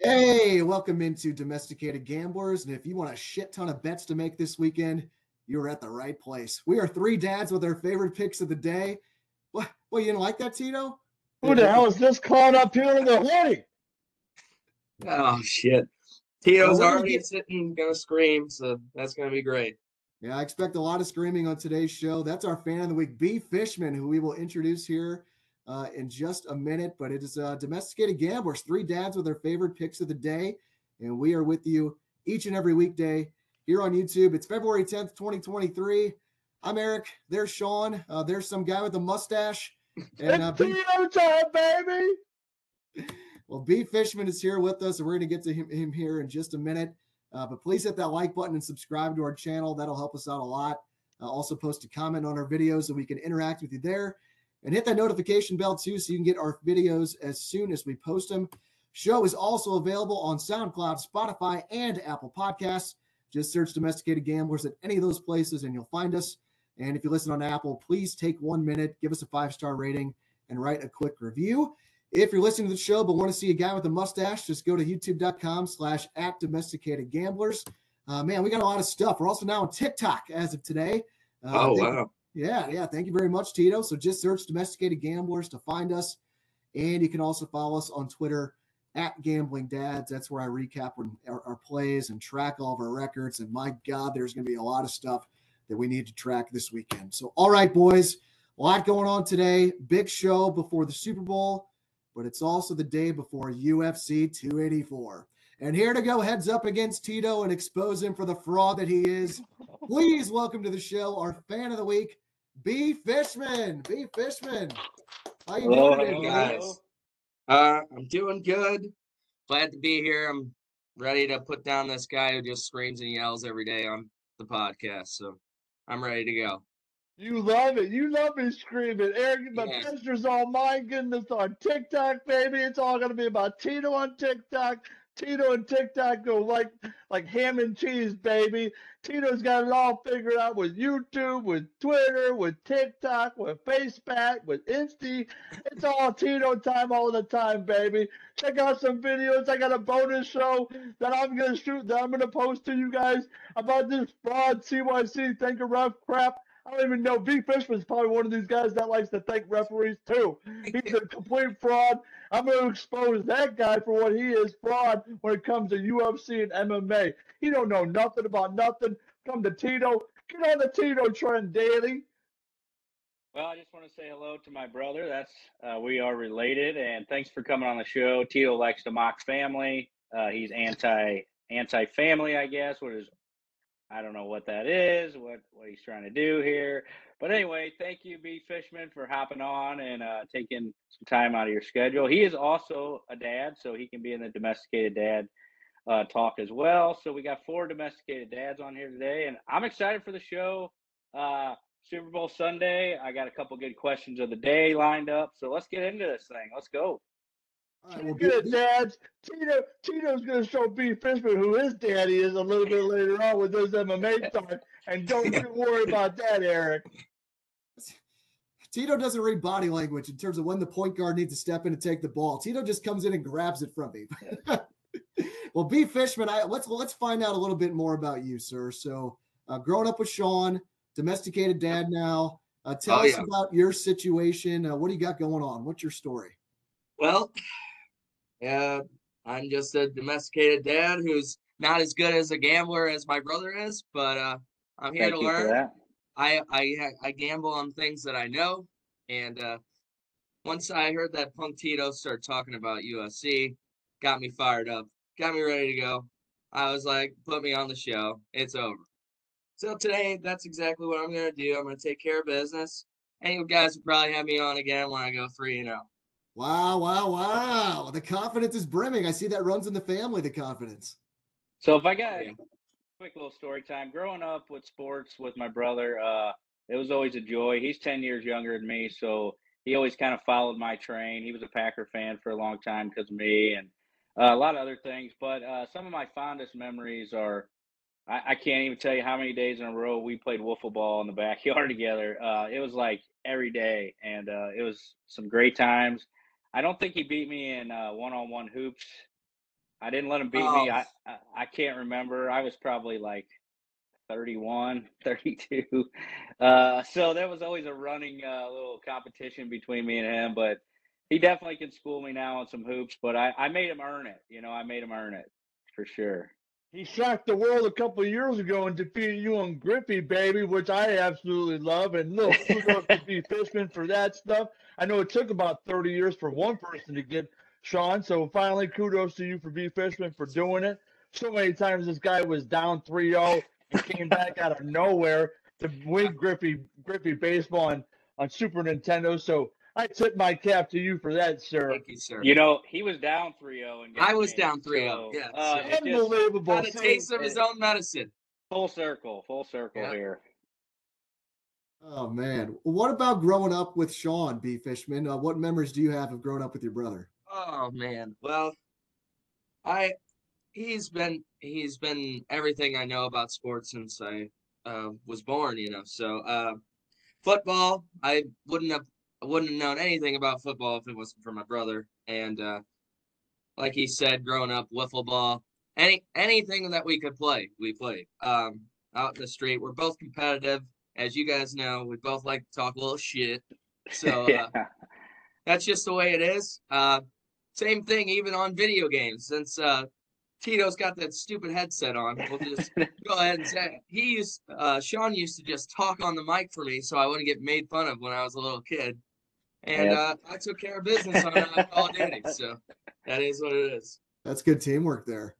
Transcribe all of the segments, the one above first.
Hey, welcome into Domesticated Gamblers. And if you want a shit ton of bets to make this weekend, you're at the right place. We are three dads with our favorite picks of the day. What? Well, you didn't like that, Tito? Who the hell is this clown up here in the hoodie? Oh shit! Tito's Well, already get- sitting, gonna scream, so that's gonna be great. Yeah, I expect a lot of screaming on today's show. That's our fan of the week, B. Fishman, who we will introduce here uh, in just a minute. But it is uh, Domesticated Gamblers, three dads with their favorite picks of the day. And we are with you each and every weekday here on YouTube. It's February 10th, 2023. I'm Eric. There's Sean. Uh, there's some guy with a mustache. And uh, time, baby. well, B. Fishman is here with us, and we're going to get to him, him here in just a minute. Uh, but please hit that like button and subscribe to our channel. That'll help us out a lot. Uh, also, post a comment on our videos so we can interact with you there. And hit that notification bell too so you can get our videos as soon as we post them. Show is also available on SoundCloud, Spotify, and Apple Podcasts. Just search Domesticated Gamblers at any of those places and you'll find us. And if you listen on Apple, please take one minute, give us a five star rating, and write a quick review. If you're listening to the show but want to see a guy with a mustache, just go to youtube.com slash at domesticated gamblers. Uh, man, we got a lot of stuff. We're also now on TikTok as of today. Uh, oh wow! Yeah, yeah. Thank you very much, Tito. So just search domesticated gamblers to find us. And you can also follow us on Twitter at Gambling Dads. That's where I recap our, our plays and track all of our records. And my God, there's going to be a lot of stuff that we need to track this weekend. So, all right, boys, a lot going on today. Big show before the Super Bowl, but it's also the day before UFC 284. And here to go heads up against Tito and expose him for the fraud that he is. Please welcome to the show our fan of the week, B. Fishman. B. Fishman. How you Hello, doing, today, guys. Uh, I'm doing good. Glad to be here. I'm ready to put down this guy who just screams and yells every day on the podcast. So I'm ready to go. You love it. You love me screaming. Eric, my Yeah. pictures all mine. Goodness on TikTok, baby. It's all gonna be about Tito on TikTok. Tito and TikTok go like like ham and cheese, baby. Tito's got it all figured out with YouTube, with Twitter, with TikTok, with FacePack, with Insta. It's all Tito time all the time, baby. Check out some videos. I got a bonus show that I'm gonna shoot that I'm gonna post to you guys about this fraud CYC thank you rough crap. I don't even know. B. Fishman's probably one of these guys that likes to thank referees too. He's a complete fraud. I'm going to expose that guy for what he is fraud when it comes to UFC and MMA. He don't know nothing about nothing. Come to Tito. Get on the Tito trend daily. Well, I just want to say hello to my brother. That's uh, we are related, and thanks for coming on the show. Tito likes to mock family. Uh, he's anti anti family, I guess. What is I don't know what that is. What what he's trying to do here. But anyway, thank you, B Fishman, for hopping on and uh, taking some time out of your schedule. He is also a dad, so he can be in the domesticated dad uh, talk as well. So we got four domesticated dads on here today, and I'm excited for the show. Uh, Super Bowl Sunday. I got a couple good questions of the day lined up. So let's get into this thing. Let's go. All right, well, Look at B- it, dads. Tito, Tito's going to show B. Fishman who his daddy is a little bit later on with his MMA talk. And don't you worry about that, Eric. Tito doesn't read body language in terms of when the point guard needs to step in and take the ball. Tito just comes in and grabs it from me. well, B. Fishman, I let's let's find out a little bit more about you, sir. So, uh, growing up with Sean, domesticated dad now. Uh, tell Oh, us yeah. about your situation. Uh, what do you got going on? What's your story? Well, yeah, I'm just a domesticated dad who's not as good as a gambler as my brother is, but uh, I'm here Thank to learn. I I I gamble on things that I know, and uh, once I heard that Punk Tito start talking about UFC, got me fired up, got me ready to go. I was like, put me on the show. It's over. So today, that's exactly what I'm gonna do. I'm gonna take care of business, and you guys will probably have me on again when I go three and oh. zero. Wow, wow, wow. The confidence is brimming. I see that runs in the family, the confidence. So if I got a quick little story time, growing up with sports with my brother, uh, it was always a joy. He's ten years younger than me, so he always kind of followed my train. He was a Packer fan for a long time because of me and uh, a lot of other things. But uh, some of my fondest memories are I, I can't even tell you how many days in a row we played wiffle ball in the backyard together. Uh, it was like every day, and uh, it was some great times. I don't think he beat me in uh, one-on-one hoops I didn't let him beat Oh. me. I, I I can't remember. I was probably like 31, 32. Uh, so there was always a running uh, little competition between me and him. But he definitely can school me now on some hoops. But I, I made him earn it. You know, I made him earn it for sure. He shocked the world a couple of years ago and defeated you on Griffey, baby, which I absolutely love. And look, kudos to B. Fishman for that stuff. I know it took about 30 years for one person to get Sean. So finally, kudos to you for B. Fishman for doing it. So many times this guy was down 3 0 and came back out of nowhere to win Griffey, Griffey baseball on, on Super Nintendo. So I tip my cap to you for that, sir. Thank you, sir. You know, he was down 3-0 and I was down 3-0, yeah, Uh, so- just Unbelievable. Got a taste of his own medicine. full circle, full circle Yeah. here. Oh man, what about growing up with Sean B. Fishman? Uh, what memories do you have of growing up with your brother? Oh man. Well, I he's been he's been everything I know about sports since I uh, was born. You know, so uh, football. I wouldn't have I wouldn't have known anything about football if it wasn't for my brother. And uh, like he said, growing up, wiffle ball, any anything that we could play, we played. Um, out in the street, we're both competitive. As you guys know, we both like to talk a little shit. So uh, yeah. that's just the way it is. Uh, same thing even on video games. Since uh, Tito's got that stupid headset on, we'll just go ahead and say it. he used. Uh, Sean used to just talk on the mic for me, so I wouldn't get made fun of when I was a little kid. And Yeah. uh, I took care of business on uh, Call of Duty, so that is what it is. That's good teamwork there.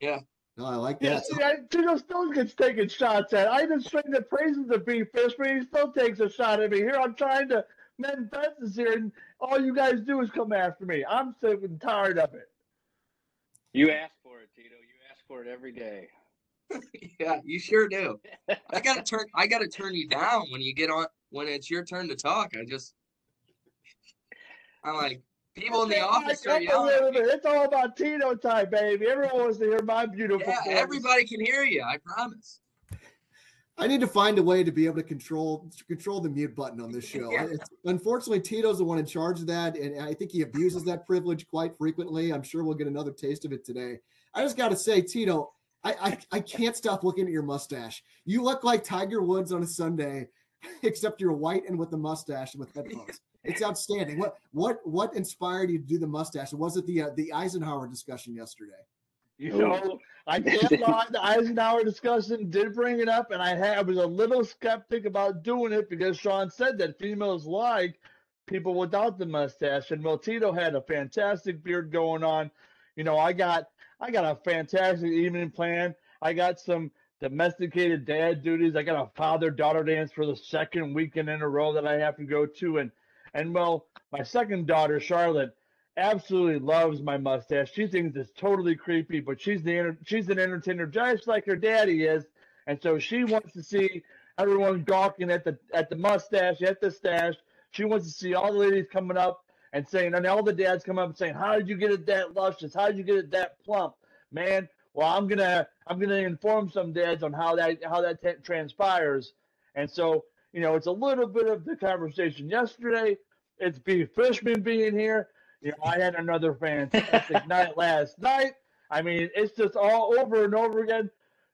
Yeah. No, I like Yeah, that. see, I, Tito still gets taken shots at. I just sing the praises of B. Fishman. He still takes a shot at me. Here, I'm trying to mend fences here, and all you guys do is come after me. I'm sick and tired of it. You ask for it, Tito. You ask for it every day. Yeah, you sure do. I gotta turn. I gotta turn you down when you get on. When it's your turn to talk, I just. I'm like people in the office are yelling. at little me. bit. It's all about Tito time, baby. Everyone wants to hear my beautiful Yeah, voice. everybody can hear you. I promise. I need to find a way to be able to control to control the mute button on this show. Yeah. It's, unfortunately, Tito's the one in charge of that, and I think he abuses that privilege quite frequently. I'm sure we'll get another taste of it today. I just got to say, Tito, I, I I can't stop looking at your mustache. You look like Tiger Woods on a Sunday, except you're white and with a mustache and with headphones. It's outstanding. What what what inspired you to do the mustache? Was it the uh, the Eisenhower discussion yesterday? You Oh. know, I can't lie. The Eisenhower discussion did bring it up, and I, had, I was a little skeptic about doing it because Sean said that females like people without the mustache, and well, Tito had a fantastic beard going on. You know, I got I got a fantastic evening plan. I got some domesticated dad duties. I got a father daughter dance for the second weekend in a row that I have to go to, and and well, my second daughter Charlotte absolutely loves my mustache. She thinks it's totally creepy, but she's the she's an entertainer just like her daddy is, and so she wants to see everyone gawking at the at the mustache, at the stash. She wants to see all the ladies coming up and saying, and all the dads come up and saying, "How did you get it that luscious? How did you get it that plump, man?" Well, I'm gonna I'm gonna inform some dads on how that how that t- transpires, and so you know it's a little bit of the conversation yesterday. It's B Fishman being here. You know, I had another fantastic night last night. I mean, it's just all over and over again.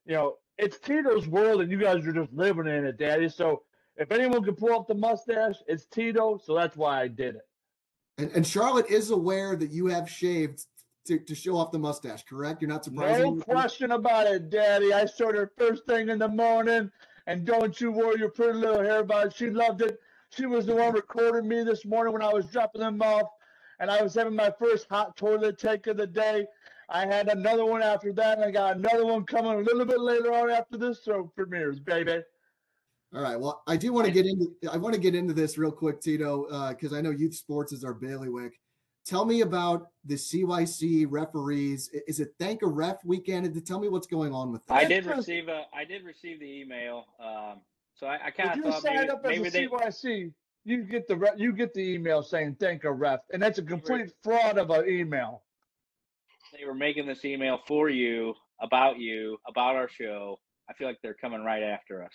You know, it's Tito's world, and you guys are just living in it, Daddy. So if anyone can pull up the mustache, it's Tito. So that's why I did it. And, and Charlotte is aware that you have shaved to, to show off the mustache, correct? You're not surprised. No question about it, Daddy. I showed her first thing in the morning, and don't you worry your pretty little hair about it. She loved it. She was the one recording me this morning when I was dropping them off, and I was having my first hot toilet take of the day. I had another one after that, and I got another one coming a little bit later on after this show premieres, baby. All right. Well, I do want to get into I want to get into this real quick, Tito, uh, because I know youth sports is our bailiwick. Tell me about the CYC referees. Is it thank a ref weekend? Tell me what's going on with that. I did receive a I did receive the email. Um, so I, I If kind you of thought sign maybe, up as maybe a they CYC, you get the you get the email saying thank a ref, and that's a complete fraud of an email. they were making this email for you about you about our show. I feel like they're coming right after us.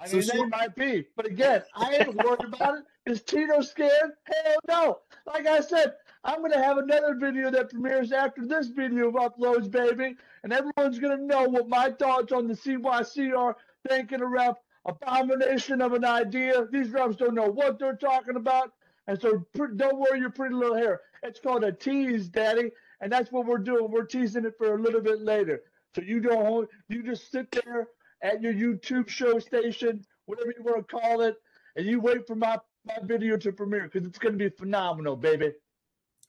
I So mean, she- they might be, but again, I ain't worried about it. Is Tito scared? Hell no. Like I said, I'm gonna have another video that premieres after this video uploads, baby, and everyone's gonna know what my thoughts on the CYC are. Thinking a ref abomination of an idea. These refs don't know what they're talking about, and so don't worry your pretty little hair. It's called a tease, Daddy, and that's what we're doing. We're teasing it for a little bit later. So you don't you just sit there at your YouTube show station, whatever you want to call it, and you wait for my my video to premiere because it's going to be phenomenal, baby.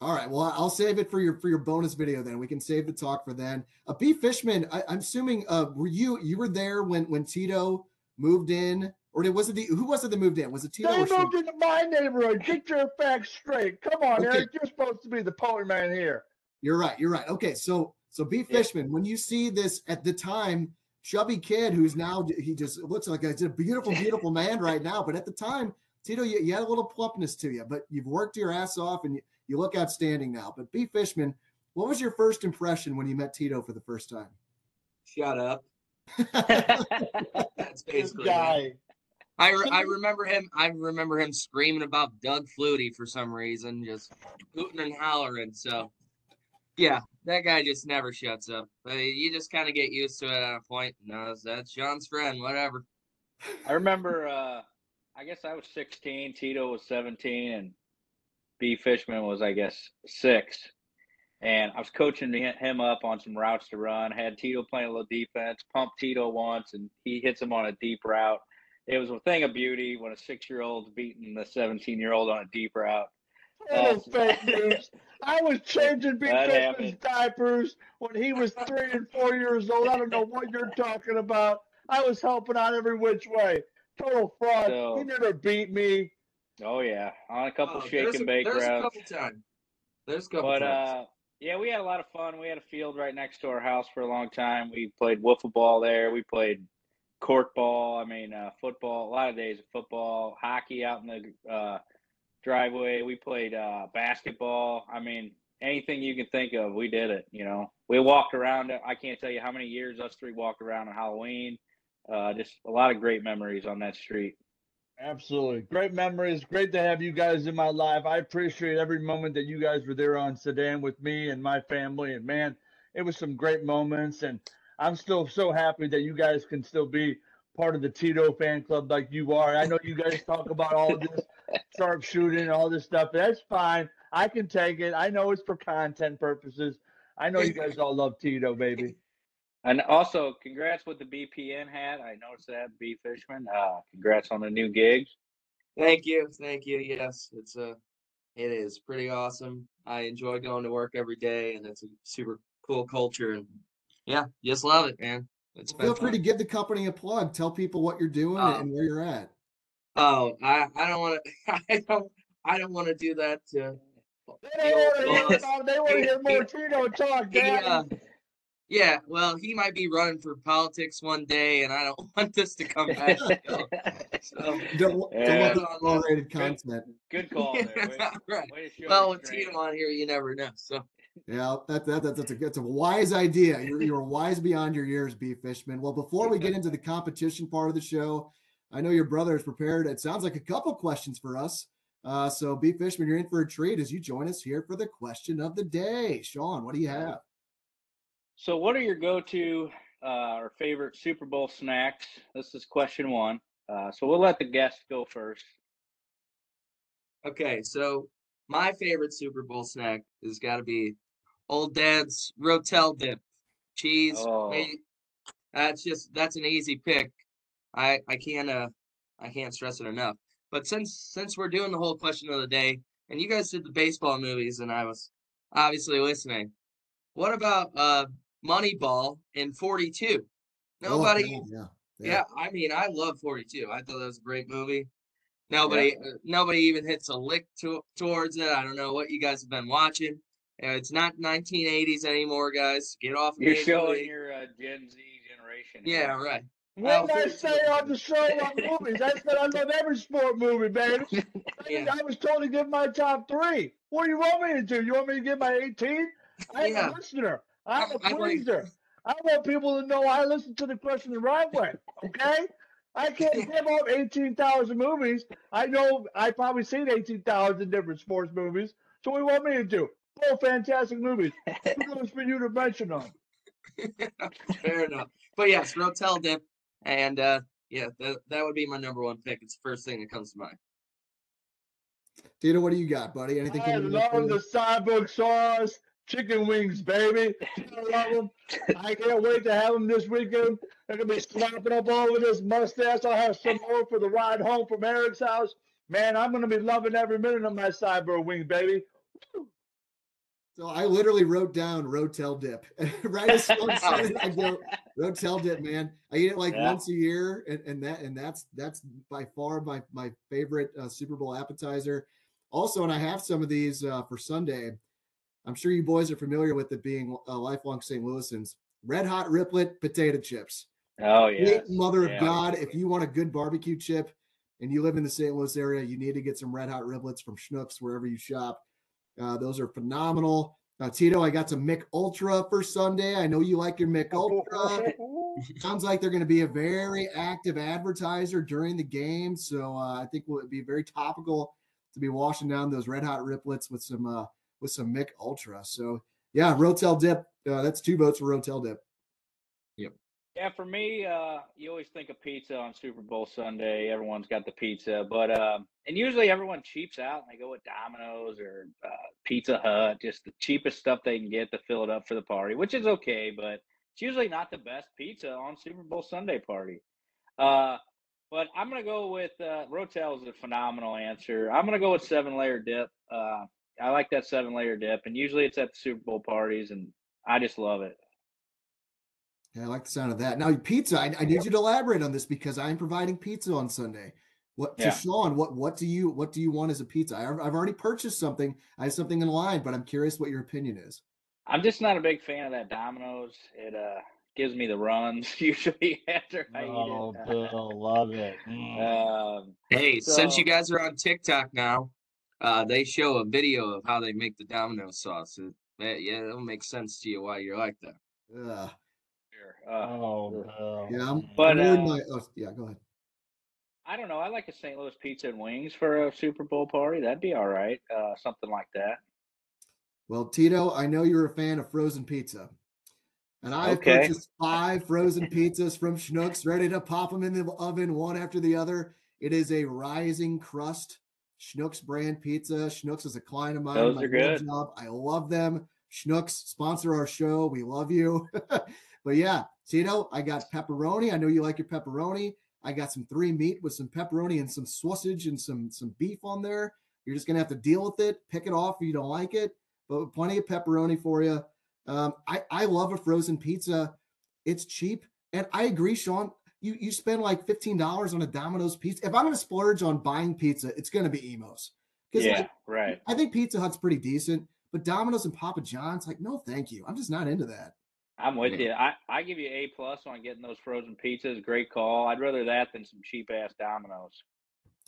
All right. Well, I'll save it for your for your bonus video. Then we can save the talk for then. Uh, B Fishman, I, am assuming uh, were you you were there when when Tito moved in, or was it the who was it that moved in? Was it Tito? They moved into my neighborhood. Get your facts straight. Come on, okay. Eric. You're supposed to be the poet man here. You're right. You're right. Okay. So so B Fishman, yeah. when you see this at the time, chubby kid who's now he just looks like a, a beautiful, beautiful man right now, but at the time, Tito, you, you had a little plumpness to you, but you've worked your ass off and you, you look outstanding now. But B Fishman, what was your first impression when you met Tito for the first time? Shut up. That's basically guy. I, re- I remember him. I remember him screaming about Doug Flutie for some reason, just hooting and hollering. So, yeah, that guy just never shuts up. But you just kind of get used to it at a point. No, that's Sean's friend. Whatever. I remember. uh I guess I was 16. Tito was 17, and B. Fishman was, I guess, six. And I was coaching him up on some routes to run. Had Tito playing a little defense, pumped Tito once, and he hits him on a deep route. It was a thing of beauty when a six year old's beating the 17 year old on a deep route. Oh, fake news. I was changing B. Fishman's diapers when he was three and four years old. I don't know what you're talking about. I was helping out every which way. Total fraud. So, he never beat me. Oh yeah, on a couple oh, shake and bake there's routes. There's a couple times. There's a couple but, times. uh, yeah, we had a lot of fun. We had a field right next to our house for a long time. We played wiffle ball there. We played court ball. I mean, uh, football. A lot of days of football, hockey out in the uh, driveway. We played uh, basketball. I mean, anything you can think of, we did it. You know, we walked around. I can't tell you how many years us three walked around on Halloween. Uh, just a lot of great memories on that street. Absolutely. Great memories. Great to have you guys in my life. I appreciate every moment that you guys were there on Sedan with me and my family. And man, it was some great moments. And I'm still so happy that you guys can still be part of the Tito fan club like you are. I know you guys talk about all this sharpshooting and all this stuff. That's fine. I can take it. I know it's for content purposes. I know you guys all love Tito, baby. And also, congrats with the BPN hat. I noticed that, B Fishman. Uh, congrats on the new gig. Thank you, thank you. Yes, it's a, uh, it is pretty awesome. I enjoy going to work every day, and it's a super cool culture. And yeah, just love it, man. It's feel free to give the company a plug. Tell people what you're doing uh, and where you're at. Oh, I, I don't want to. I don't. I don't want to do that. To, they want to hear more Tito talk. He, yeah, well, he might be running for politics one day, and I don't want this to come back. so, don't, yeah. don't want rated content. Good, call. There. right. well, with Tito on here, you never know. So. Yeah, that, that, that, that's a that's a wise idea. You're you're wise beyond your years, B Fishman. Well, before we get into the competition part of the show, I know your brother is prepared. It sounds like a couple questions for us. Uh, so B Fishman, you're in for a treat as you join us here for the question of the day. Sean, what do you have? So, what are your go-to uh, or favorite Super Bowl snacks? This is question one. Uh, so we'll let the guest go first. Okay, so my favorite Super Bowl snack has got to be Old Dad's Rotel dip, cheese. Oh. That's just that's an easy pick. I I can't uh I can't stress it enough. But since since we're doing the whole question of the day, and you guys did the baseball movies, and I was obviously listening. What about uh Moneyball in 42. Nobody, oh, yeah, yeah. yeah, I mean, I love 42. I thought that was a great movie. Nobody, yeah. uh, nobody even hits a lick to, towards it. I don't know what you guys have been watching. Uh, it's not 1980s anymore, guys. Get off. You're showing your uh, Gen Z generation. Yeah, right. What did I say on the show on movies? I said I love every sport movie, baby. yeah. I was told to give my top three. What do you want me to do? You want me to give my 18? I'm yeah. a listener. I'm a pleaser. I want people to know I listen to the question the right way. Okay? I can't give up 18,000 movies. I know I probably seen 18,000 different sports movies. So what do you want me to do? Both fantastic movies. Who knows for you to mention them? Fair enough. But yes, Rotel Dip, and uh, yeah, that that would be my number one pick. It's the first thing that comes to mind. Tito, what do you got, buddy? Anything? I coming up for love the Syberg sauce, chicken wings, baby. I love them. I can't wait to have them this weekend. They're gonna be slapping up all of this mustache. I'll have some more for the ride home from Eric's house. Man, I'm gonna be loving every minute of my Syberg wings, baby. So I literally wrote down Rotel Dip. right as someone said it, I go Rotel Dip, man. I eat it like Yeah. once a year, and, and that and that's that's by far my my favorite uh, Super Bowl appetizer. Also, and I have some of these uh, for Sunday. I'm sure you boys are familiar with it being uh, lifelong St. Louisans. Red hot riplet potato chips. Oh Great yeah. mother of Yeah. God, if you want a good barbecue chip and you live in the St. Louis area, you need to get some red hot riplets from Schnucks wherever you shop. Uh, those are phenomenal. Uh, Tito, I got some Mich Ultra for Sunday. I know you like your Mich Ultra. Sounds like they're going to be a very active advertiser during the game. So uh, I think it would be very topical to be washing down those red hot riplets with some uh, with some Mich Ultra. So yeah, Rotel Dip. Uh, that's two votes for Rotel Dip. Yep. Yeah, for me, uh, you always think of pizza on Super Bowl Sunday. Everyone's got the pizza, but um, and usually everyone cheaps out and they go with Domino's or uh, Pizza Hut, just the cheapest stuff they can get to fill it up for the party, which is okay, but it's usually not the best pizza on Super Bowl Sunday party. Uh, but I'm gonna go with uh, Rotel is a phenomenal answer. I'm gonna go with seven layer dip. Uh, I like that seven layer dip, and usually it's at the Super Bowl parties, and I just love it. Yeah, I like the sound of that. Now, pizza. I, I need you to elaborate on this because I'm providing pizza on Sunday. What to Yeah. Sean? What what do you what do you want as a pizza? I, I've already purchased something. I have something in line, but I'm curious what your opinion is. I'm just not a big fan of that Domino's. It uh gives me the runs usually after I Oh, eat it. Bill, love it. Mm. Um, Hey, since you guys are on TikTok now, uh, they show a video of how they make the Domino sauce. It, that- yeah, it'll make sense to you why you're like that. Uh, sure. Uh, Oh, Bill. yeah, I'm, But, I'm uh, my, oh, yeah, go ahead. I don't know. I like a St. Louis pizza and wings for a Super Bowl party. That'd be all right. Uh, something like that. Well, Tito, I know you're a fan of frozen pizza. And I've Okay. purchased five frozen pizzas from Schnucks, ready to pop them in the oven one after the other. It is a rising crust Schnucks brand pizza. Schnucks is a client of mine. Those my are good. Job. I love them. Schnucks sponsor our show. We love you. but yeah, Tito, I got pepperoni. I know you like your pepperoni. I got some three meat with some pepperoni and some sausage and some some beef on there. You're just gonna have to deal with it. Pick it off if you don't like it, but plenty of pepperoni for you. Um, I I love a frozen pizza. It's cheap, and I agree, Sean. You you spend like fifteen dollars on a Domino's pizza. If I'm gonna splurge on buying pizza, it's gonna be Imo's. Because Yeah, right. I think Pizza Hut's pretty decent, but Domino's and Papa John's, like, no, thank you. I'm just not into that. I'm with you. I, I give you A plus on getting those frozen pizzas. Great call. I'd rather that than some cheap ass Domino's.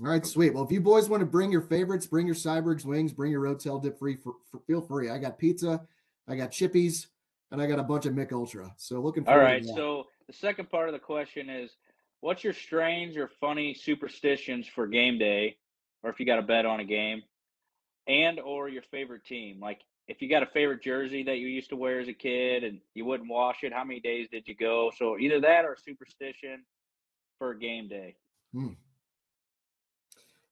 All right, sweet. Well, if you boys want to bring your favorites, bring your Syberg's wings, bring your Rotel dip free for, for feel free. I got pizza, I got chippies, and I got a bunch of Mich Ultra. So looking All forward right. to that. So the second part of the question is, what's your strange or funny superstitions for game day, or if you got a bet on a game, and or your favorite team? Like if you got a favorite jersey that you used to wear as a kid and you wouldn't wash it, how many days did you go? So either that or superstition for game day. Hmm.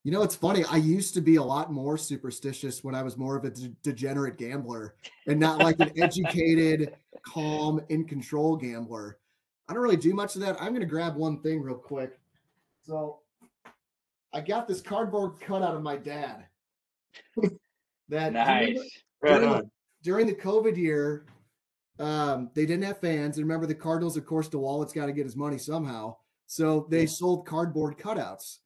You know, it's funny. I used to be a lot more superstitious when I was more of a de- degenerate gambler and not like an educated, calm, in control gambler. I don't really do much of that. I'm going to grab one thing real quick. So I got this cardboard cutout of my dad. that Nice. during, the, during the COVID year, um, they didn't have fans. And remember, the Cardinals, of course, DeWallet's got to get his money somehow. So they Yeah. sold cardboard cutouts.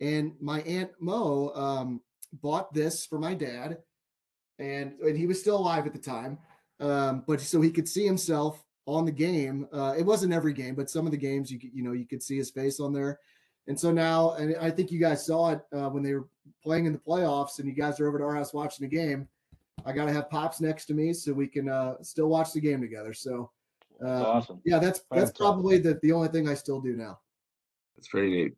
And my aunt Mo um, bought this for my dad, and and he was still alive at the time. Um, but so he could see himself on the game. Uh, it wasn't every game, but some of the games you could, you know you could see his face on there. And so now, and I think you guys saw it uh, when they were playing in the playoffs, and you guys are over at our house watching the game. I got to have pops next to me so we can uh, still watch the game together. So That's um, awesome. yeah, that's that's probably the, the only thing I still do now. That's pretty neat.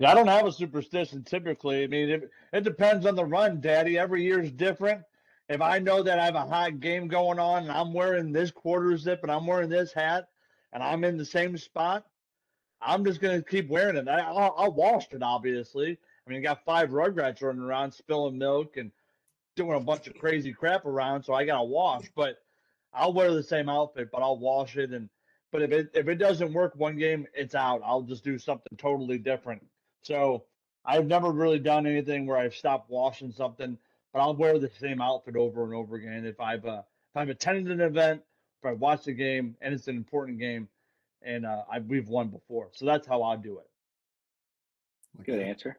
Yeah, I don't have a superstition typically. I mean, it, it depends on the run, Daddy. Every year is different. If I know that I have a hot game going on and I'm wearing this quarter zip and I'm wearing this hat and I'm in the same spot, I'm just gonna keep wearing it. I, I'll, I'll wash it, obviously. I mean, I got five rugrats running around spilling milk and doing a bunch of crazy crap around, so I gotta wash. But I'll wear the same outfit, but I'll wash it. And but if it if it doesn't work one game, it's out. I'll just do something totally different. So I've never really done anything where I've stopped washing something, but I'll wear the same outfit over and over again. If I've uh, if I've attended an event, if I've watched a game and it's an important game, and uh, I, we've won before, so that's how I do it. Good answer.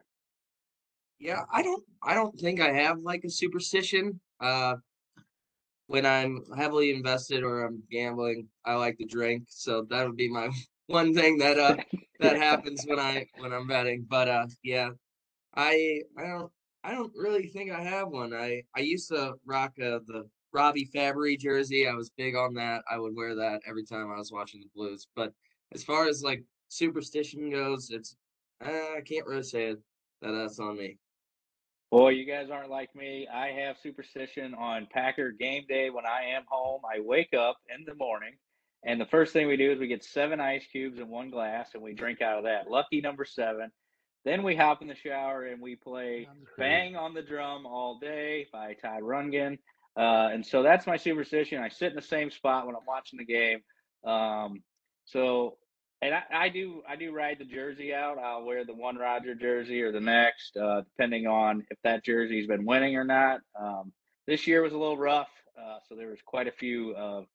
Yeah, I don't I don't think I have like a superstition. Uh when I'm heavily invested or I'm gambling, I like to drink. So that would be my one thing that uh that happens when I when I'm betting. But uh yeah. I I don't I don't really think I have one. I I used to rock uh, the Robby Fabbri jersey. I was big on that. I would wear that every time I was watching the Blues. But as far as like superstition goes, it's uh, I can't really say it, that that's on me. Boy, you guys aren't like me. I have superstition on Packer game day when I am home. I wake up in the morning, and the first thing we do is we get seven ice cubes in one glass and we drink out of that. Lucky number seven. Then we hop in the shower and we play Bang on the Drum All Day by Todd Rundgren. Uh, and so that's my superstition. I sit in the same spot when I'm watching the game. Um, so and I, I, do I do ride the jersey out. I'll wear the one Roger jersey or the next, uh, depending on if that jersey's been winning or not. Um, this year was a little rough, uh, so there was quite a few of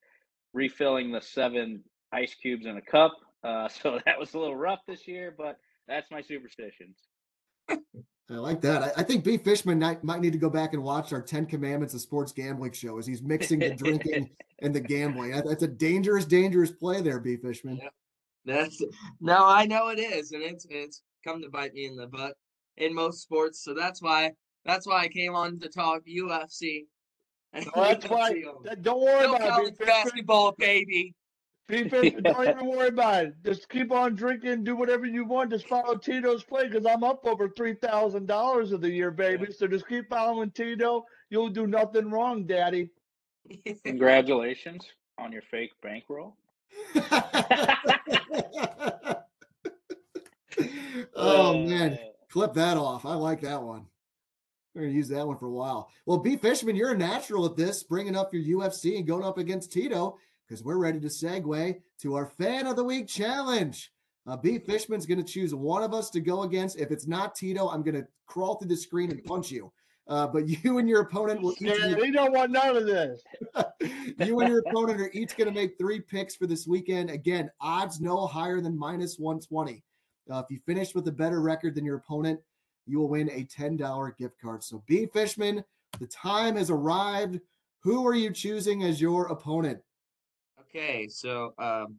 refilling the seven ice cubes in a cup. Uh, so that was a little rough this year, but that's my superstitions. I like that. I, I, think B. Fishman might, might need to go back and watch our Ten Commandments of Sports Gambling show as he's mixing the drinking and the gambling. That's a dangerous, dangerous play there, B. Fishman. Yeah. That's no, I know it is, and it's it's come to bite me in the butt in most sports. So that's why that's why I came on to talk UFC. No, that's why. Don't worry no about it. Basketball, baby. don't even worry about it. Just keep on drinking, do whatever you want. Just follow Tito's play because I'm up over three thousand dollars of the year, baby. So just keep following Tito. You'll do nothing wrong, Daddy. Congratulations on your fake bankroll. oh uh, man, clip that off. I like that one. We're gonna use that one for a while. Well, B Fishman, you're a natural at this, bringing up your UFC and going up against Tito, because we're ready to segue to our Fan of the Week challenge. Uh, B Fishman's gonna choose one of us to go against. If it's not Tito, I'm gonna crawl through the screen and punch you. Uh, but you and your opponent will each. Yeah, we don't want none of this. you and your opponent are each going to make three picks for this weekend. Again, odds no higher than minus 120. Uh, if you finish with a better record than your opponent, you will win a $10 gift card. So, B. Fishman, the time has arrived. Who are you choosing as your opponent? Okay, so um,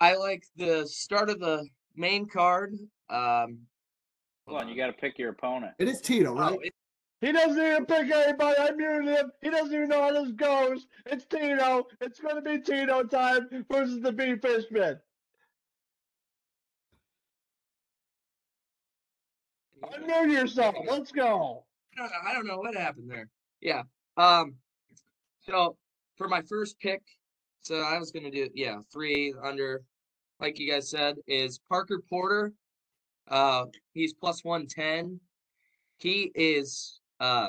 I like the start of the main card. Um, Hold on, you got to pick your opponent. It is Tito, oh, right? Oh, he doesn't even pick anybody. I muted him. He doesn't even know how this goes. It's Tito. It's going to be Tito time versus the B Fishman. Unmute yourself. Let's go. I don't, know, I don't know what happened there. Yeah. Um. So for my first pick, so I was gonna do yeah three under, like you guys said, is Parker Porter uh, he's plus 110. He is uh,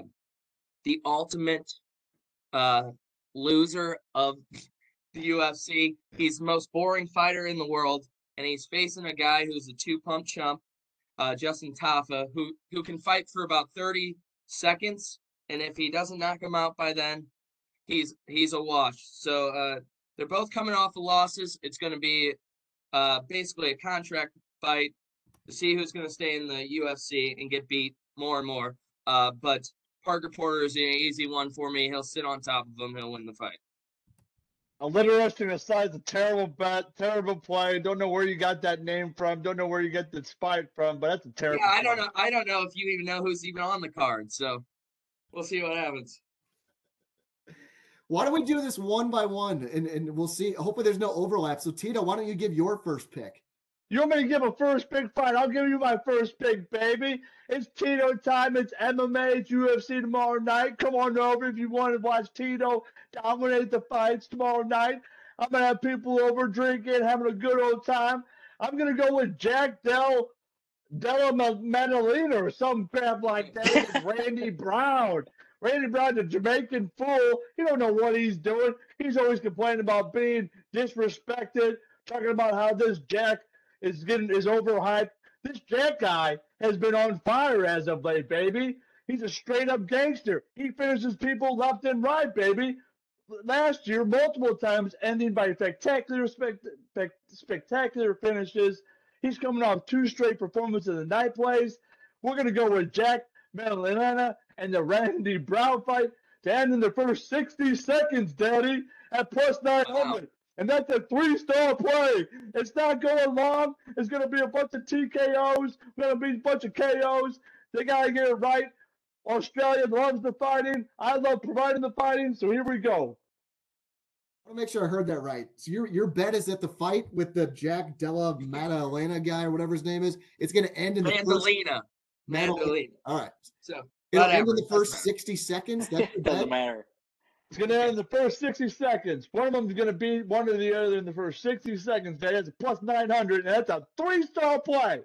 the ultimate uh, loser of the UFC. He's the most boring fighter in the world, and he's facing a guy who's a two pump chump, uh, Justin Tafa, who who can fight for about 30 seconds, and if he doesn't knock him out by then, he's he's a wash. So uh, they're both coming off the losses. It's going to be uh, basically a contract fight to see who's going to stay in the UFC and get beat more and more. Uh, but Parker Porter is an easy one for me. He'll sit on top of him. He'll win the fight. Alliteration aside, it's a terrible bet, terrible play. Don't know where you got that name from. Don't know where you get the spite from, but that's a terrible. Yeah, I don't know. I don't know if you even know who's even on the card. So we'll see what happens. Why don't we do this one by one, and and we'll see. Hopefully, there's no overlap. So Tito, why don't you give your first pick? You want me to give a first pick? Fine, I'll give you my first pick, baby. It's Tito time. It's MMA. It's UFC tomorrow night. Come on over if you want to watch Tito dominate the fights tomorrow night. I'm gonna have people over drinking, having a good old time. I'm gonna go with Jack Del Della Maddalena or some crap like that. Randy Brown. Randy Brown, the Jamaican fool. He don't know what he's doing. He's always complaining about being disrespected, talking about how this Jack is getting is overhyped. This Jack guy has been on fire as of late, baby. He's a straight up gangster. He finishes people left and right, baby. Last year, multiple times, ending by spectacular, spect, spectacular finishes. He's coming off two straight performances in the night plays. We're gonna go with Jack Maddalena and the Randy Brown fight to end in the first 60 seconds, Daddy, at plus 900. Wow. And that's a three star play. It's not going long. It's going to be a bunch of TKOs, going to be a bunch of KOs. They got to get it right. Australia loves the fighting. I love providing the fighting. So here we go. I want to make sure I heard that right. So your your bet is that the fight with the Jack Della Maddalena guy or whatever his name is, it's going to end in the Mandalena. First... Mandalena. All right. So it'll end in the first sixty seconds. That doesn't matter. It's going to end in the first 60 seconds. One of them is going to be one or the other in the first 60 seconds. That is plus 900, and that's a three star play.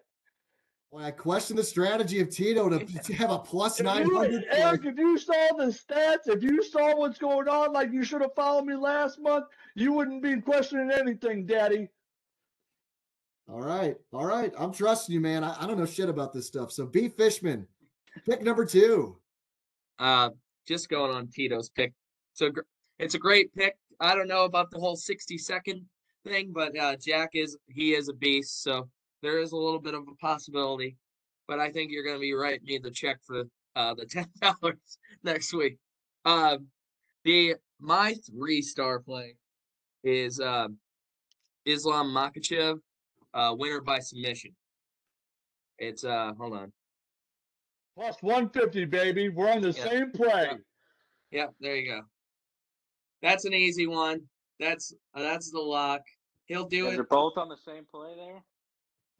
Well, I question the strategy of Tito to, to have a plus if 900. You, Eric, if you saw the stats, if you saw what's going on, like you should have followed me last month, you wouldn't be questioning anything, Daddy. All right. All right. I'm trusting you, man. I, I don't know shit about this stuff. So, B. Fishman, pick number two. Uh, just going on Tito's pick so it's a great pick. I don't know about the whole 60 second thing, but uh, Jack is he is a beast, so there is a little bit of a possibility. But I think you're going to be right. Need the check for uh, the ten dollars next week. Um, the my three star play is uh, Islam Makhachev, uh, winner by submission. It's uh, hold on. Plus 150, baby. We're on the yeah. same play. Yep. yeah, there you go. That's an easy one. That's uh, that's the lock. He'll do it. They're both on the same play there.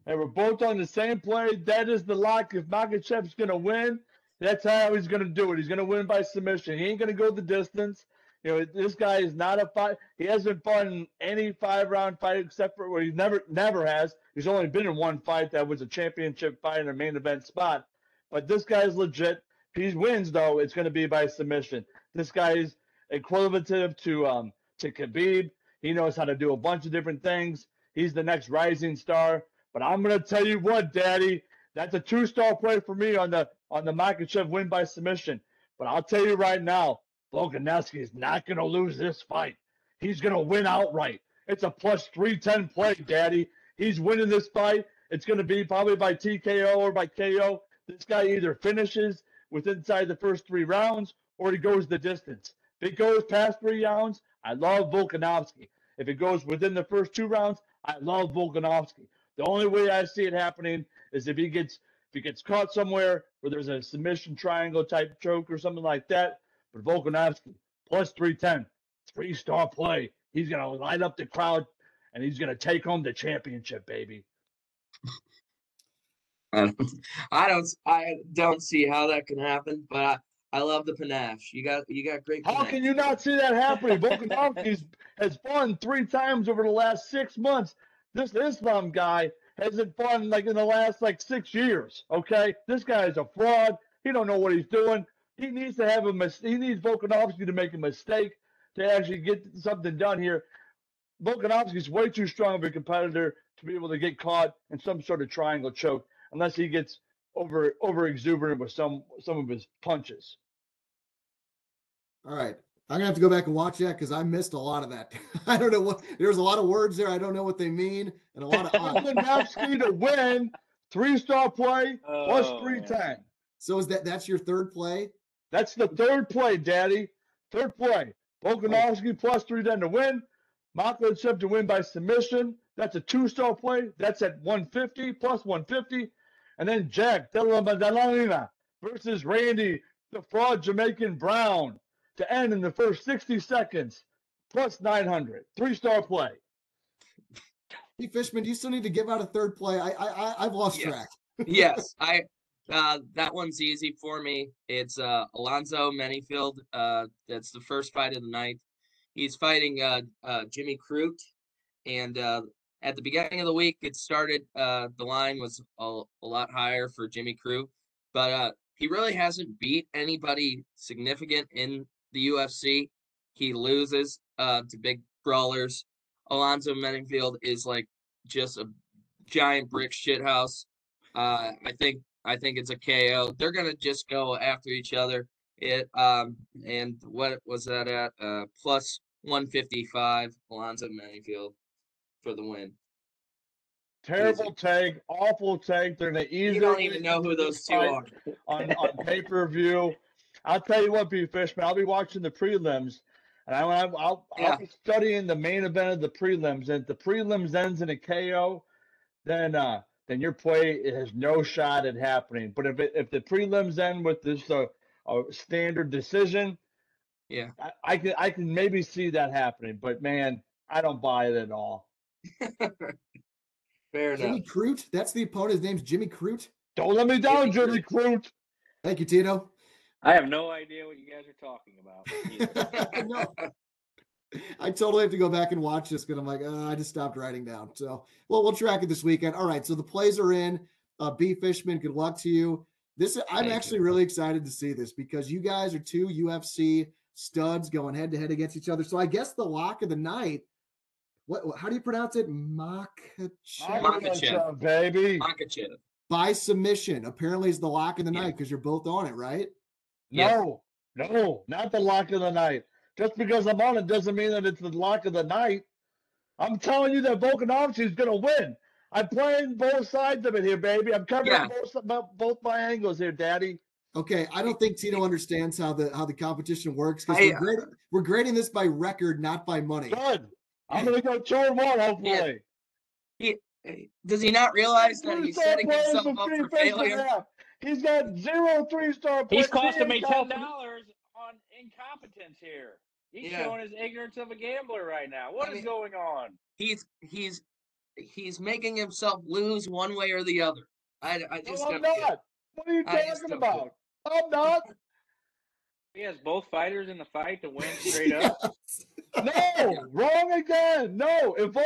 And we're both on the same play. That is the lock. If Makhachev's going to win, that's how he's going to do it. He's going to win by submission. He ain't going to go the distance. You know, this guy is not a fight. He hasn't fought in any five round fight except for where he never never has. He's only been in one fight that was a championship fight in a main event spot. But this guy is legit. If he wins, though, it's going to be by submission. This guy is equivalent to um to Khabib. He knows how to do a bunch of different things. He's the next rising star. But I'm gonna tell you what, Daddy, that's a two-star play for me on the on the Makhachev win by submission. But I'll tell you right now, Volkanovski is not gonna lose this fight. He's gonna win outright. It's a plus 310 play, Daddy. He's winning this fight. It's gonna be probably by TKO or by KO. This guy either finishes with inside the first three rounds or he goes the distance. If it goes past three rounds, I love Volkanovski. If it goes within the first two rounds, I love Volkanovski. The only way I see it happening is if he gets if he gets caught somewhere where there's a submission triangle type choke or something like that. But Volkanovski plus 310, three star play. He's gonna light up the crowd and he's gonna take home the championship, baby. I don't, I don't, I don't see how that can happen, but I love the panache. You got you got great. How panache. can you not see that happening? Volkanovski has won three times over the last six months. This Islam guy hasn't won like in the last like six years. Okay, this guy is a fraud. He don't know what he's doing. He needs to have a mis- he needs Volkanovski to make a mistake to actually get something done here. Volkanovski is way too strong of a competitor to be able to get caught in some sort of triangle choke unless he gets over over exuberant with some some of his punches. All right. I'm gonna have to go back and watch that because I missed a lot of that. I don't know what there's a lot of words there. I don't know what they mean, and a lot of Volkanovski to win three star play oh, plus three ten. So is that that's your third play? That's the third play, Daddy. Third play. Volkanovski oh. plus three ten to win. Makhachev to win by submission. That's a two star play. That's at 150 plus 150. And then Jack Della Maddalena versus Randy, the fraud Jamaican Brown to end in the first 60 seconds, plus 900. Three star play. Hey, Fishman, do you still need to give out a third play? I I, I I've lost Yes. track. yes, I uh that one's easy for me. It's uh Alonzo Menifield. Uh that's the first fight of the night. He's fighting uh uh Jimmy Crute. And uh at the beginning of the week it started uh the line was a, a lot higher for Jimmy Crute, but uh he really hasn't beat anybody significant in the UFC. He loses uh to big brawlers. Alonzo Menifield is like just a giant brick shithouse. Uh, I think I think it's a KO. They're gonna just go after each other. It um and what was that at? Uh, plus one fifty five. Alonzo Menifield for the win. Terrible take, awful take. They're the easiest. You don't even know who those two are. on, on pay per view. I'll tell you what, B Fishman, I'll be watching the prelims, and I, I'll, I'll, Yeah. I'll be studying the main event of the prelims. And if the prelims ends in a KO, then uh, then your play has no shot at happening. But if it, if the prelims end with this uh, a standard decision, Yeah. I, I can I can maybe see that happening. But man, I don't buy it at all. Fair enough. Jimmy Crute. That's the opponent. His name's Jimmy Crute. Don't let me down, Jimmy Jimmy Crute. Thank you, Tito. I have no idea what you guys are talking about. no. I totally have to go back and watch this because I'm like, uh, I just stopped writing down. So, well, we'll track it this weekend. All right. So the plays are in. Uh, B Fishman, good luck to you. This I'm Thank actually you. really excited to see this because you guys are two UFC studs going head to head against each other. So I guess the lock of the night. What? what- How do you pronounce it? Makhachev Makhachev. baby. Makhachev. by submission. Apparently, is the lock of the Yeah. night because you're both on it, right? Yes. No, no, not the lock of the night. Just because I'm on it doesn't mean that it's the lock of the night. I'm telling you that Volkanovski is going to win. I'm playing both sides of it here, baby. I'm covering Yeah. both, si- both my angles here, Daddy. Okay, I don't think Tito understands how the how the competition works because we're, grading, we're grading this by record, not by money. Good. I'm going to go two and one, hopefully. Hey, eh, Does he not realize that he's setting himself up for failure? now. He's got zero three-star He's players. costing me ten incompetent. dollars on incompetence here. He's Yeah. showing his ignorance of a gambler right now. What I is mean- going on? He's he's he's making himself lose one way or the other. I, I No, just I'm don't get What are you talking about? I'm not. He has both fighters in the fight to win straight up. No, wrong again. No, if Oh.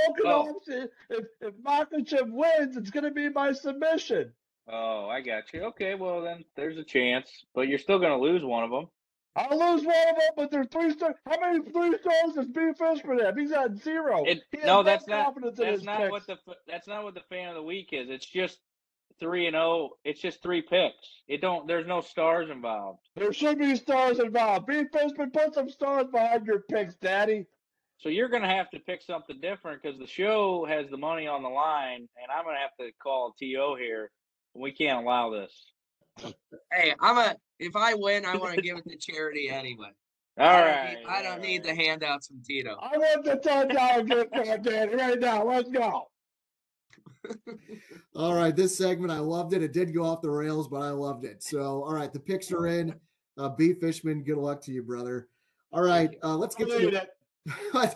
Volkanovski, if if Makhachev wins, it's going to be my submission. Oh, I got you. Okay, well then there's a chance, but you're still going to lose one of them. I'll lose one of them, but there's three stars. How many three stars does B Fishman have? He's at zero. It, He no, that's not. That's not picks. what the that's not what the fan of the week is. It's just three and zero. It's just three picks. It don't. There's no stars involved. There should be stars involved. B Fishman, put some stars behind your picks, Daddy. So you're going to have to pick something different because the show has the money on the line, and I'm going to have to call To here. We can't allow this. Hey, I'm a. If I win, I want to give it to charity anyway. All I don't right. need, I don't need the handouts from Tito. I want the ten dollar gift card, Daddy, right now. Let's go. All right, this segment I loved it. It did go off the rails, but I loved it. So, all right, the picks are in. Uh, B Fishman, good luck to you, brother. All right, uh, let's get to the, it.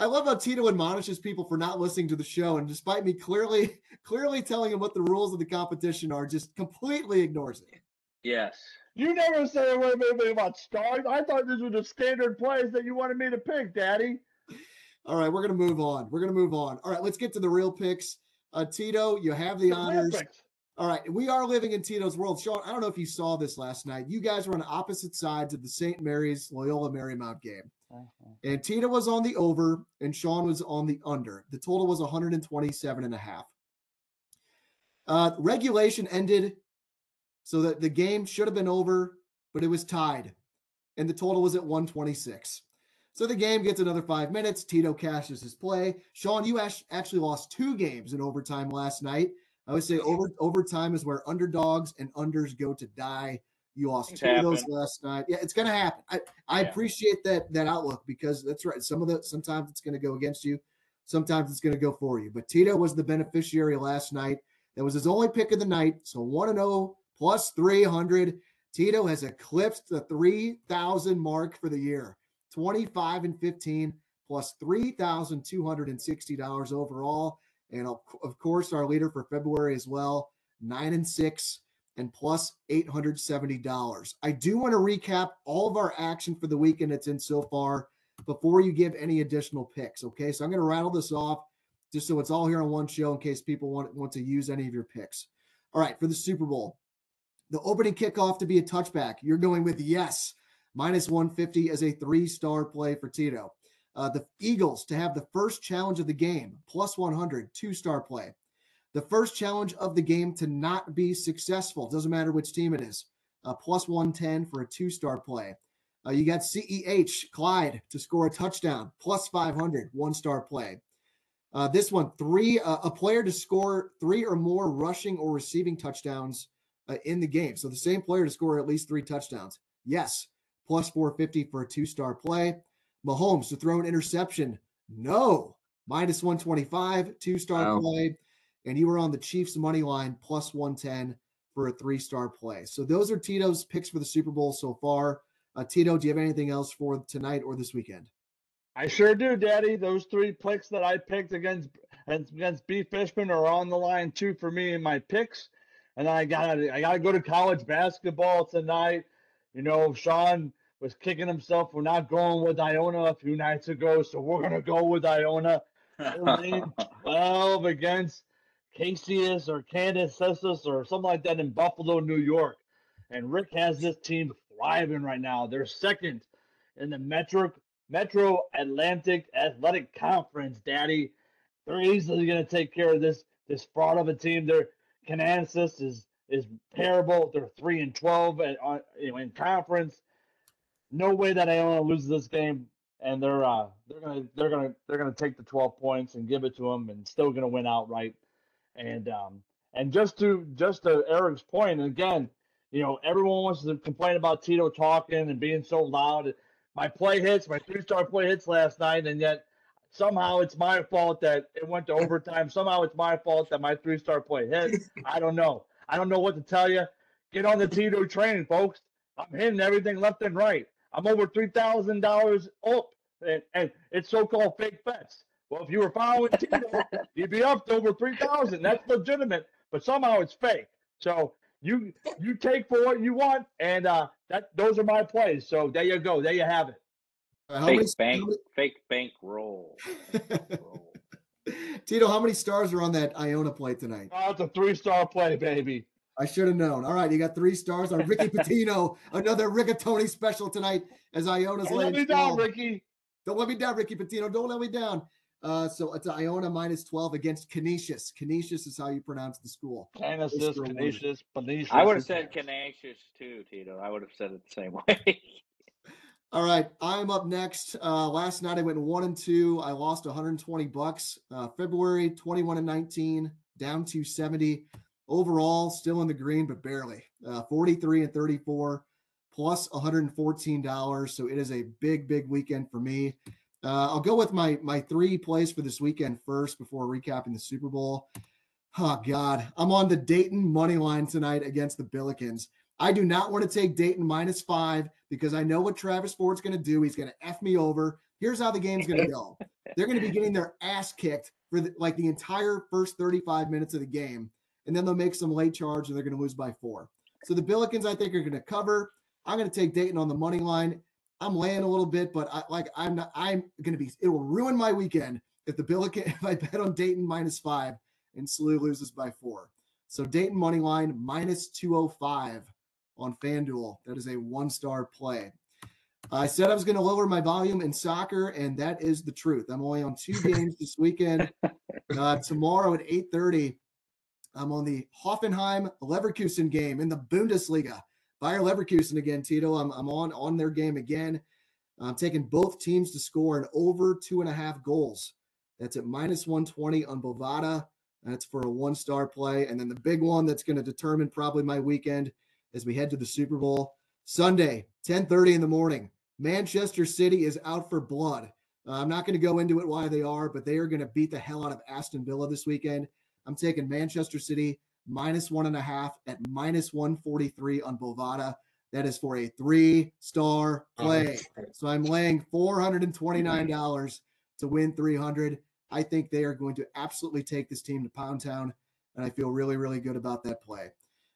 I love how Tito admonishes people for not listening to the show, and despite me clearly, clearly telling him what the rules of the competition are, just completely ignores it. Yes. You never say a word anything about stars. I thought these were the standard plays that you wanted me to pick, Daddy. All right, we're gonna move on. We're gonna move on. All right, let's get to the real picks. Uh, Tito, you have the honors. Perfect. All right, we are living in Tito's world. Sean, I don't know if you saw this last night. You guys were on opposite sides of the St. Mary's Loyola Marymount game. And Tito was on the over and Sean was on the under. The total was 127 and a half. Uh, regulation ended so that the game should have been over, but it was tied. And the total was at 126. So the game gets another five minutes. Tito cashes his play. Sean, you act- actually lost two games in overtime last night. I would say over overtime is where underdogs and unders go to die. You lost Things two of those last night. Yeah, it's gonna happen. I, I Yeah. appreciate that that outlook because that's right. Some of the sometimes it's gonna go against you, sometimes it's gonna go for you. But Tito was the beneficiary last night. That was his only pick of the night. So one and zero plus three hundred. Tito has eclipsed the three thousand mark for the year. Twenty five and fifteen plus three thousand two hundred and sixty dollars overall. And of of course, our leader for February as well, nine and six and plus $870. I do want to recap all of our action for the weekend that's in so far before you give any additional picks. Okay. So I'm going to rattle this off just so it's all here on one show in case people want, want to use any of your picks. All right. For the Super Bowl, the opening kickoff to be a touchback. You're going with yes, minus 150 as a three star play for Tito. Uh, the Eagles to have the first challenge of the game, plus 100, two star play. The first challenge of the game to not be successful, doesn't matter which team it is, uh, plus 110 for a two star play. Uh, you got CEH, Clyde, to score a touchdown, plus 500, one star play. Uh, this one, three, uh, a player to score three or more rushing or receiving touchdowns uh, in the game. So the same player to score at least three touchdowns. Yes, plus 450 for a two star play. Mahomes to throw an interception. No, minus 125, two star Wow. play. And you were on the Chiefs money line plus 110 for a three star play. So those are Tito's picks for the Super Bowl so far. Uh, Tito, do you have anything else for tonight or this weekend? I sure do, Daddy. Those three picks that I picked against against B Fishman are on the line too for me in my picks. And I got I got to go to college basketball tonight. You know, Sean was kicking himself for not going with Iona a few nights ago, so we're gonna go with Iona. 12 against Cassius or Candace Sessus or something like that in Buffalo, New York. And Rick has this team thriving right now. They're second in the Metro Metro Atlantic Athletic Conference, Daddy. They're easily going to take care of this this fraud of a team. Their Kansas is is terrible. They're three and twelve at, know, in conference. No way that Iona loses this game, and they're uh they're gonna they're gonna they're gonna take the twelve points and give it to them, and still gonna win outright. And um and just to just to Eric's point, and again, you know, everyone wants to complain about Tito talking and being so loud. My play hits, my three star play hits last night, and yet somehow it's my fault that it went to overtime. Somehow it's my fault that my three star play hit. I don't know. I don't know what to tell you. Get on the Tito train, folks. I'm hitting everything left and right. I'm over three thousand dollars up, and, and it's so-called fake bets. Well, if you were following Tito, you'd be up to over three thousand. That's legitimate, but somehow it's fake. So you you take for what you want, and uh, that those are my plays. So there you go. There you have it. Uh, how fake many- bank, many- fake bank roll. roll. Tito, how many stars are on that Iona play tonight? Oh, it's a three-star play, baby. I should have known. All right, you got three stars on Ricky Pitino, another Rigatoni special tonight as Iona's Don't let me down, 12. Ricky. Don't let me down, Ricky Pitino. Don't let me down. Uh, so it's Iona minus 12 against Canisius. Canisius is how you pronounce the school. Canisius, Mr. Canisius, Canisius. I would have said Canisius too, Tito. I would have said it the same way. All right, I'm up next. Uh, last night I went one and two. I lost 120 bucks. Uh, February 21 and 19, down to 70. Overall, still in the green, but barely. Uh, 43 and 34, $114. So it is a big, big weekend for me. Uh, I'll go with my my three plays for this weekend first before recapping the Super Bowl. Oh God, I'm on the Dayton money line tonight against the Billikens. I do not want to take Dayton minus five because I know what Travis Ford's going to do. He's going to f me over. Here's how the game's going to go. They're going to be getting their ass kicked for the, like the entire first 35 minutes of the game, and then they'll make some late charge and they're going to lose by four. So the Billikens, I think, are going to cover. I'm going to take Dayton on the money line. I'm laying a little bit, but I like I'm not. I'm going to be. It will ruin my weekend if the Billiken if I bet on Dayton minus five and SLU loses by four. So Dayton money line minus 205 on FanDuel. That is a one star play. I said I was going to lower my volume in soccer, and that is the truth. I'm only on two games this weekend. Uh, tomorrow at 8:30, I'm on the Hoffenheim Leverkusen game in the Bundesliga. Bayer Leverkusen again, Tito. I'm, I'm on on their game again. I'm taking both teams to score an over two and a half goals. That's at minus 120 on Bovada. That's for a one star play. And then the big one that's going to determine probably my weekend as we head to the Super Bowl. Sunday, 10:30 in the morning. Manchester City is out for blood. Uh, I'm not going to go into it why they are, but they are going to beat the hell out of Aston Villa this weekend. I'm taking Manchester City minus one and a half at minus 143 on Bovada. That is for a three star play. So I'm laying $429 to win 300. I think they are going to absolutely take this team to Pound Town, and I feel really, really good about that play.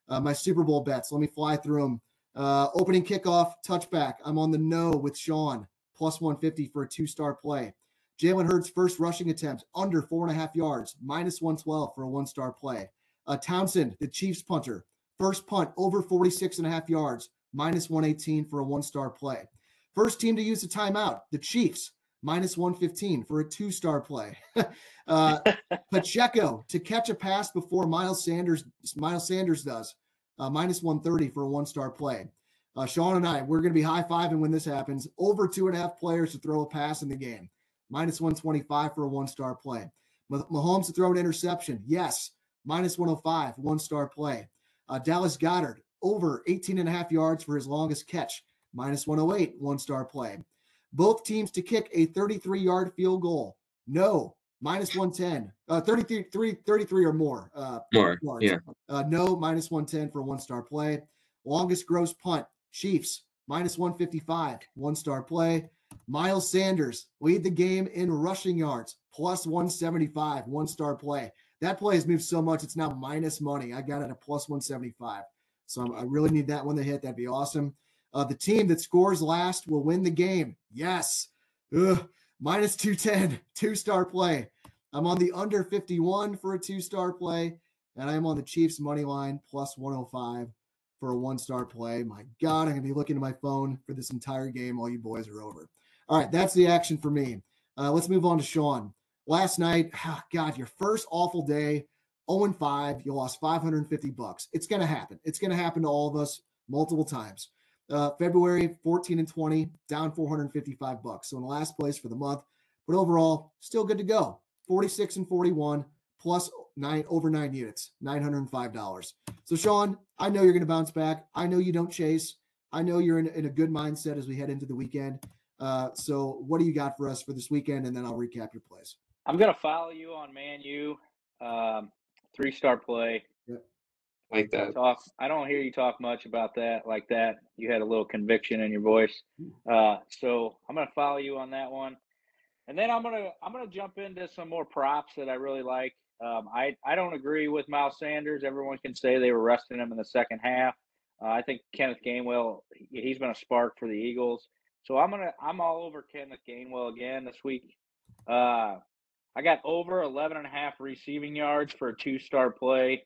Uh, my Super Bowl bets. Let me fly through them. Uh, opening kickoff, touchback. I'm on the no with Sean, plus 150 for a two star play. Jalen Hurts' first rushing attempt, under four and a half yards, minus 112 for a one star play. Uh, Townsend, the Chiefs punter, first punt, over 46 and a half yards, minus 118 for a one star play. First team to use a timeout, the Chiefs, minus 115 for a two star play. uh, Pacheco to catch a pass before Miles Sanders Miles Sanders does, uh, minus 130 for a one star play. Uh, Sean and I, we're going to be high fiving when this happens. Over two and a half players to throw a pass in the game, minus 125 for a one star play. Mahomes to throw an interception, yes, minus 105, one star play. Uh, Dallas Goedert, over 18 and a half yards for his longest catch, minus 108, one star play. Both teams to kick a 33 yard field goal, no, minus 110, uh, 33, 33 or more. Uh, more, yeah. Uh, no, minus 110 for one star play. Longest gross punt, Chiefs, minus 155, one star play. Miles Sanders lead the game in rushing yards, plus 175, one star play. That play has moved so much, it's now minus money. I got it at plus 175. So I'm, i really need that one to hit. That'd be awesome. Uh, the team that scores last will win the game. Yes. Ugh. Minus 210, two star play. I'm on the under 51 for a two star play, and I'm on the Chiefs money line plus 105 for a one star play. My God, I'm going to be looking at my phone for this entire game while you boys are over. All right, that's the action for me. Uh, let's move on to Sean. Last night, oh God, your first awful day, 0 5, you lost 550 bucks. It's going to happen. It's going to happen to all of us multiple times. Uh, February 14 and 20, down 455 bucks. So in the last place for the month, but overall, still good to go. 46 and 41 plus nine over nine units, $905. So Sean, I know you're going to bounce back. I know you don't chase. I know you're in, in a good mindset as we head into the weekend. Uh, so what do you got for us for this weekend? And then I'll recap your plays. I'm going to follow you on Man U, um, three star play. Yep. Like that. Talk. I don't hear you talk much about that like that. You had a little conviction in your voice. Hmm. Uh, so I'm going to follow you on that one. And then I'm gonna I'm gonna jump into some more props that I really like. Um, I I don't agree with Miles Sanders. Everyone can say they were resting him in the second half. Uh, I think Kenneth Gainwell he's been a spark for the Eagles. So I'm gonna I'm all over Kenneth Gainwell again this week. Uh, I got over 11 and a half receiving yards for a two star play.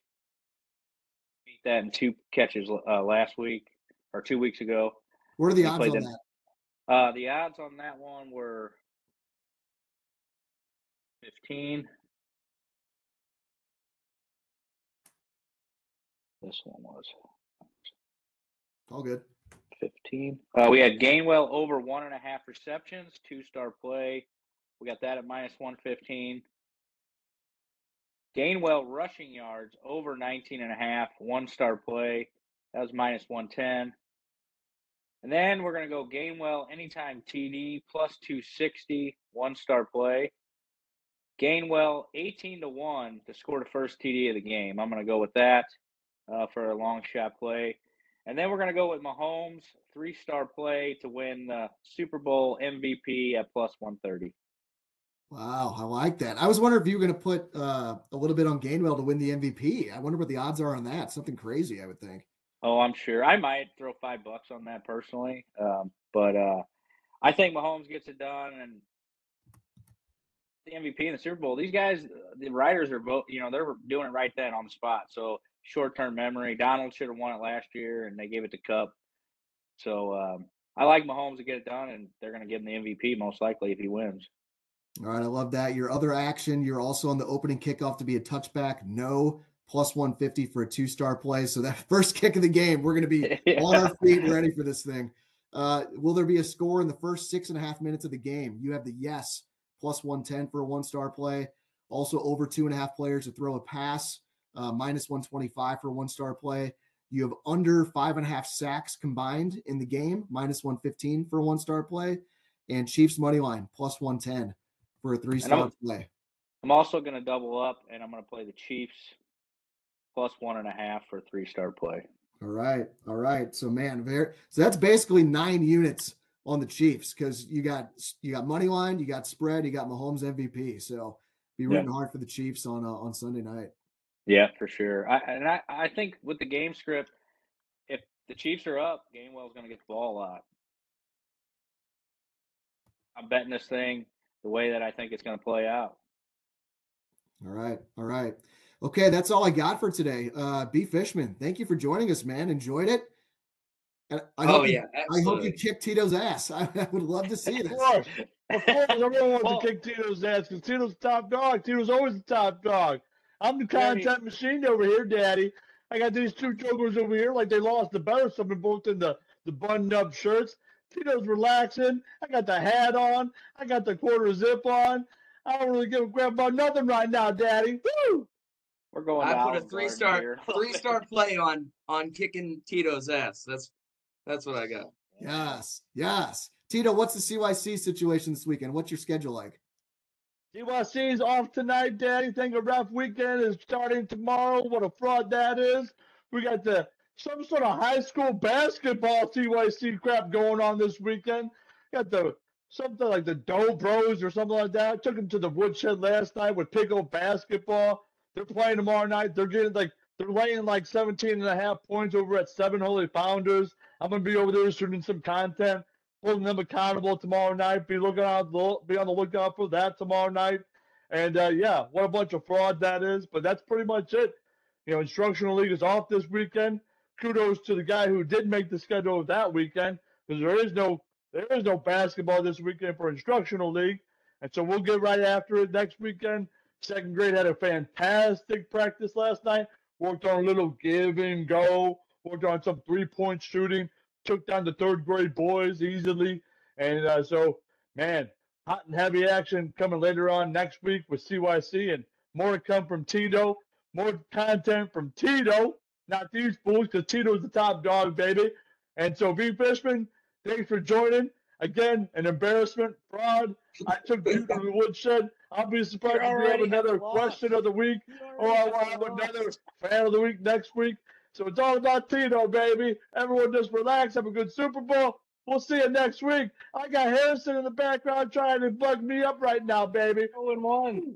Beat that in two catches uh, last week or two weeks ago. What are the odds on that? Uh, the odds on that one were 15. This one was. All good. 15. Uh, we had Gainwell over one and a half receptions, two star play. Got that at minus 115. Gainwell rushing yards over 19 and a half, one star play. That was minus 110. And then we're going to go Gainwell anytime TD plus 260, one star play. Gainwell 18 to 1 to score the first TD of the game. I'm going to go with that uh, for a long shot play. And then we're going to go with Mahomes, three star play to win the Super Bowl MVP at plus 130. Wow, I like that. I was wondering if you were going to put uh, a little bit on Gainwell to win the MVP. I wonder what the odds are on that. Something crazy, I would think. Oh, I'm sure. I might throw five bucks on that personally, um, but uh, I think Mahomes gets it done, and the MVP in the Super Bowl. These guys, the writers are both, you know, they're doing it right then on the spot. So short term memory. Donald should have won it last year, and they gave it to Kupp. So um, I like Mahomes to get it done, and they're going to give him the MVP most likely if he wins. All right, I love that. Your other action, you're also on the opening kickoff to be a touchback. No, plus 150 for a two star play. So that first kick of the game, we're going to be yeah. on our feet ready for this thing. Uh, will there be a score in the first six and a half minutes of the game? You have the yes plus 110 for a one star play. Also, over two and a half players to throw a pass, uh, minus 125 for a one star play. You have under five and a half sacks combined in the game, minus 115 for a one star play. And Chiefs money line plus 110 for a three star play. I'm also going to double up and I'm going to play the Chiefs plus one and a half for a three star play. All right. All right. So, man, very, so that's basically nine units on the Chiefs because you got you got money line, you got spread, you got Mahomes MVP. So be Yeah. hard for the Chiefs on uh, on Sunday night. Yeah, for sure. I, and I, I think with the game script, if the Chiefs are up, Gainwell's going to get the ball a lot. I'm betting this thing the way that I think it's going to play out. All right, all right, okay. That's all I got for today. Uh, B Fishman, thank you for joining us, man. Enjoyed it. And I oh hope you- yeah, I hope you absolutely. kick Tito's ass. I, I would love to see Of this. course. Of course, everyone wants Well- to kick Tito's ass because Tito's the top dog. Tito's always the top dog. I'm the Jeremy- content machine over here, Daddy. I got these two jokers over here, like they lost the bet or something, both in the, the buttoned up shirts. Tito's relaxing. I got the hat on. I got the quarter zip on. I don't really give a crap about nothing right now, Daddy. Woo! We're going. I put a three star three star play on on kicking Tito's ass. That's that's what I got. Yes, yes. Tito, what's the CYC situation this weekend? What's your schedule like? CYC's off tonight, Daddy. Think a rough weekend is starting tomorrow. What a fraud that is. We got the some sort of high school basketball CYC crap going on this weekend. Got the something like the Doe Bros or something like that. took them to the woodshed last night with pickup basketball. They're playing tomorrow night. They're getting like they're laying like 17 and a half points over at Seven Holy Founders. I'm gonna be over there shooting some content holding them accountable tomorrow night. Be looking out, be on the lookout for that tomorrow night. And uh, yeah, what a bunch of fraud that is. But that's pretty much it. You know, instructional league is off this weekend. Kudos to the guy who did make the schedule that weekend because there is no there is no basketball this weekend for instructional league, and so we'll get right after it next weekend. Second grade had a fantastic practice last night. Worked on a little give and go. Worked on some three point shooting took down the third grade boys easily. And uh, so, man, hot and heavy action coming later on next week with CYC and more to come from Tito. More content from Tito, not these fools, because Tito's the top dog, baby. And so, B Fishman, thanks for joining. Again, an embarrassment, fraud. I took you to the woodshed. I'll be surprised if we have another have question of the week or I'll have another fan of the week next week. So it's all about Tito, baby. Everyone just relax, have a good Super Bowl. We'll see you next week. I got Harrison in the background trying to bug me up right now, baby. Two and one.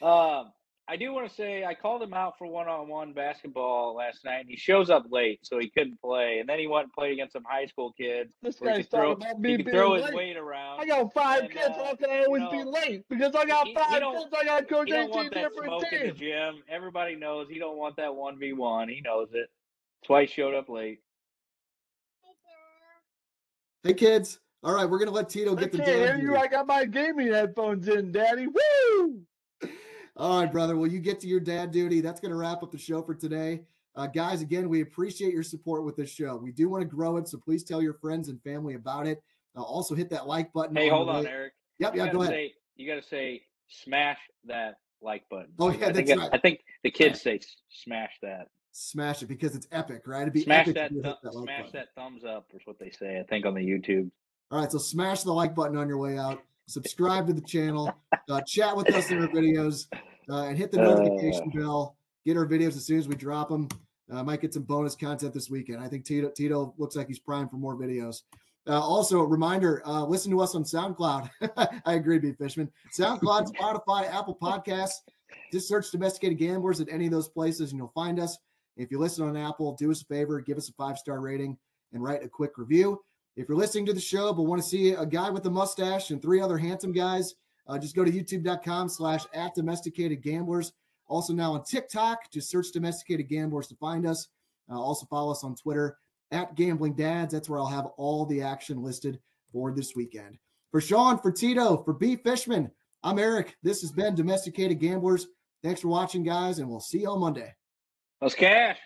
Um, I do want to say I called him out for one-on-one basketball last night, and he shows up late, so he couldn't play. And then he went and played against some high school kids. This guy's throw, talking about me he being throw his weight around. I got five And, kids. uh, How can I always be know, late? Because I got he- he five kids. I got coach He don't 18 want that different smoke in the teams. gym. Everybody knows he don't want that one v one. He knows it. Twice showed up late. Hey kids. All right, we're gonna let Tito I get the can't hear you. duty. I got my gaming headphones in, Daddy. Woo! All right, brother. Well, you get to your dad duty. That's going to wrap up the show for today. Uh, guys, again, we appreciate your support with this show. We do want to grow it, so please tell your friends and family about it. Uh, also, hit that like button. Hey, on hold on, Eric. Yep, You yeah, go ahead. say you gotta say smash that like button. Oh, yeah, I think that's it- right. I think the kids say smash that. Smash it because it's epic, right? It'd be Smash epic that, if you hit thu- that like smash button. that thumbs up is what they say. I think on the YouTube. All right, so smash the like button on your way out. Subscribe to the channel. Uh, chat with us in our videos, uh, and hit the notification bell. Get our videos as soon as we drop them. Uh, might get some bonus content this weekend. I think Tito Tito looks like he's primed for more videos. Uh, also, a reminder: uh, listen to us on SoundCloud. I agree, B Fishman. SoundCloud, Spotify, Apple Podcasts. Just search "Domesticated Gamblers" at any of those places, and you'll find us. If you listen on Apple, do us a favor, give us a five star rating, and write a quick review. If you're listening to the show but want to see a guy with a mustache and three other handsome guys, uh, just go to youtube.com slash at domesticated gamblers. Also now on TikTok, just search domesticated gamblers to find us. Uh, also follow us on Twitter at gambling dads. That's where I'll have all the action listed for this weekend. For Sean, for Tito, for B Fishman, I'm Eric. This has been Domesticated Gamblers. Thanks for watching, guys, and we'll see you on Monday. Let's cash.